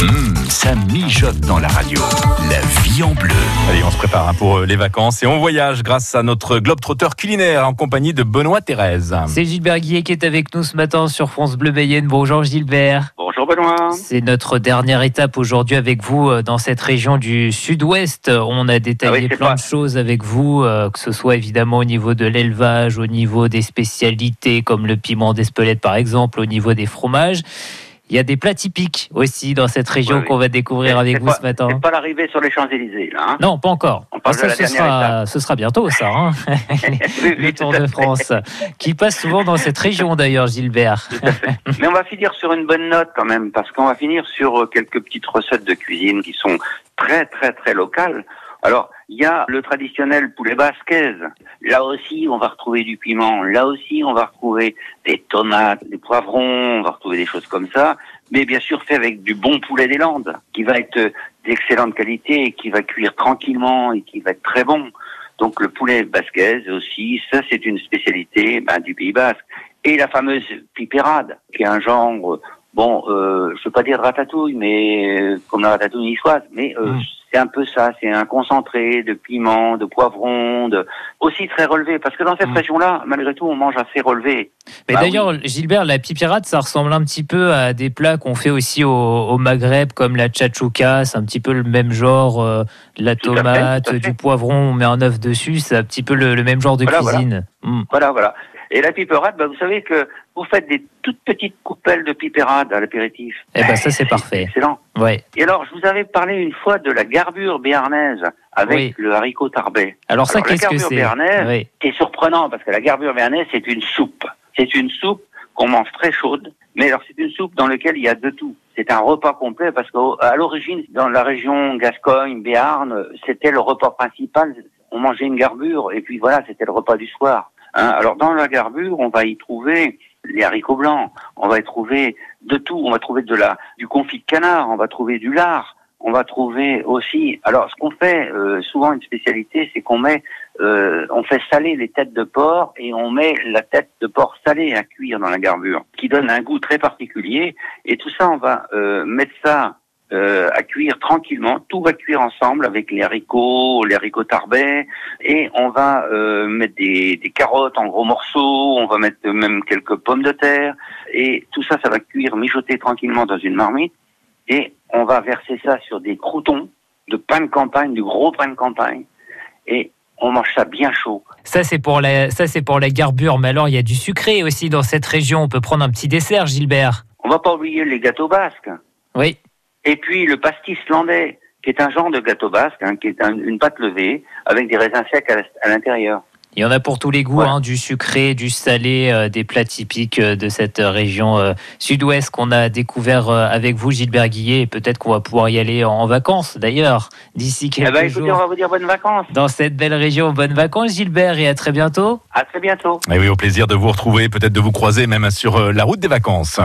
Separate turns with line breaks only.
Hum, ça mijote dans la radio. La vie en bleu.
Allez, on se prépare hein, pour euh, les vacances et on voyage grâce à notre globe-trotteur culinaire en compagnie de Benoît Thérèse.
C'est Gilbert Guillet qui est avec nous ce matin sur France Bleu Mayenne. Bonjour Gilbert.
Bonjour Benoît.
C'est notre dernière étape aujourd'hui avec vous euh, dans cette région du sud-ouest. On a détaillé
Ah oui,
plein
pas-
de choses avec vous, euh, que ce soit évidemment au niveau de l'élevage, au niveau des spécialités comme le piment d'Espelette par exemple, au niveau des fromages. Il y a des plats typiques aussi dans cette région
Oui, oui.
qu'on va découvrir avec vous
pas-
ce matin.
C'est pas l'arrivée sur les Champs-Élysées, là. hein.
Non, pas encore.
On
Ah, ça, ce, sera, ce sera bientôt, ça. hein.
Oui,
le Tour de. France, qui passe souvent dans cette région d'ailleurs, Gilbert.
Mais on va finir sur une bonne note quand même, parce qu'on va finir sur euh, quelques petites recettes de cuisine qui sont très très très locales. Alors, il y a le traditionnel poulet basquaise. Là aussi, on va retrouver du piment. Là aussi, on va retrouver des tomates, des poivrons. On va retrouver des choses comme ça. Mais bien sûr, fait avec du bon poulet des Landes, qui va être d'excellente qualité, et qui va cuire tranquillement et qui va être très bon. Donc le poulet basquaise aussi, ça c'est une spécialité ben, du Pays Basque. Et la fameuse pipérade, qui est un genre, bon, euh, je veux pas dire ratatouille, mais euh, comme la ratatouille niçoise, mais euh,
Mm.
c'est un peu ça, c'est un concentré de piment, de poivron, de... aussi très relevé, parce que dans cette
Mm.
région-là, malgré tout, on mange assez relevé.
Mais
Bah
d'ailleurs, Gilbert, la pipirate, ça ressemble un petit peu à des plats qu'on fait aussi au, au Maghreb, comme la tchatchouka. C'est un petit peu le même genre, euh, de la
Tout
tomate,
fait.
du poivron, on met un œuf dessus. C'est un petit peu le, le même genre de
Voilà,
cuisine.
Voilà, voilà. Et la pipérade, bah, vous savez que vous faites des toutes petites coupelles de pipérade à l'apéritif.
Eh ben, ça, c'est parfait.
Excellent.
Ouais.
Et alors, je vous avais parlé une fois de la garbure béarnaise avec
Oui.
le haricot tarbet.
Alors ça,
la
qu'est-ce que
garbure
c'est
béarnaise,
Oui.
C'est surprenant parce que la garbure béarnaise, c'est une soupe. C'est une soupe qu'on mange très chaude, mais alors c'est une soupe dans laquelle il y a de tout. C'est un repas complet parce qu'à l'origine, dans la région Gascogne, Béarn, c'était le repas principal. On mangeait une garbure et puis voilà, c'était le repas du soir. Hein, alors dans la garbure, on va y trouver les haricots blancs, on va y trouver de tout. On va trouver de la du confit de canard, on va trouver du lard, on va trouver aussi. Alors ce qu'on fait euh, souvent une spécialité, c'est qu'on met euh, on fait saler les têtes de porc et on met la tête de porc salée à cuire dans la garbure, qui donne un goût très particulier. Et tout ça, on va euh, mettre ça euh, à cuire tranquillement. Tout va cuire ensemble avec les haricots, les haricots tarbais, et on va euh, mettre des, des carottes en gros morceaux. On va mettre même quelques pommes de terre, et tout ça, ça va cuire, mijoter tranquillement dans une marmite, et on va verser ça sur des croutons de pain de campagne, du gros pain de campagne, et on mange ça bien chaud.
Ça, c'est pour la, ça, c'est pour la garbure. Mais alors, il y a du sucré aussi dans cette région. On peut prendre un petit dessert, Gilbert.
On va pas oublier les gâteaux basques.
Oui.
Et puis le pastis landais, qui est un genre de gâteau basque, hein, qui est un- une pâte levée avec des raisins secs à l'intérieur.
Il y en a pour tous les goûts, hein, du sucré, du salé, euh, des plats typiques euh, de cette euh, région euh, sud-ouest qu'on a découvert euh, avec vous, Gilbert Guillet. Et peut-être qu'on va pouvoir y aller en vacances, d'ailleurs, d'ici
Eh
quelques
ben, écoutez, on
jours.
va vous dire bonnes vacances.
Dans cette belle région, bonnes vacances, Gilbert, et à très bientôt.
À très bientôt.
Et oui, au plaisir de vous retrouver, peut-être de vous croiser même sur euh, la route des vacances.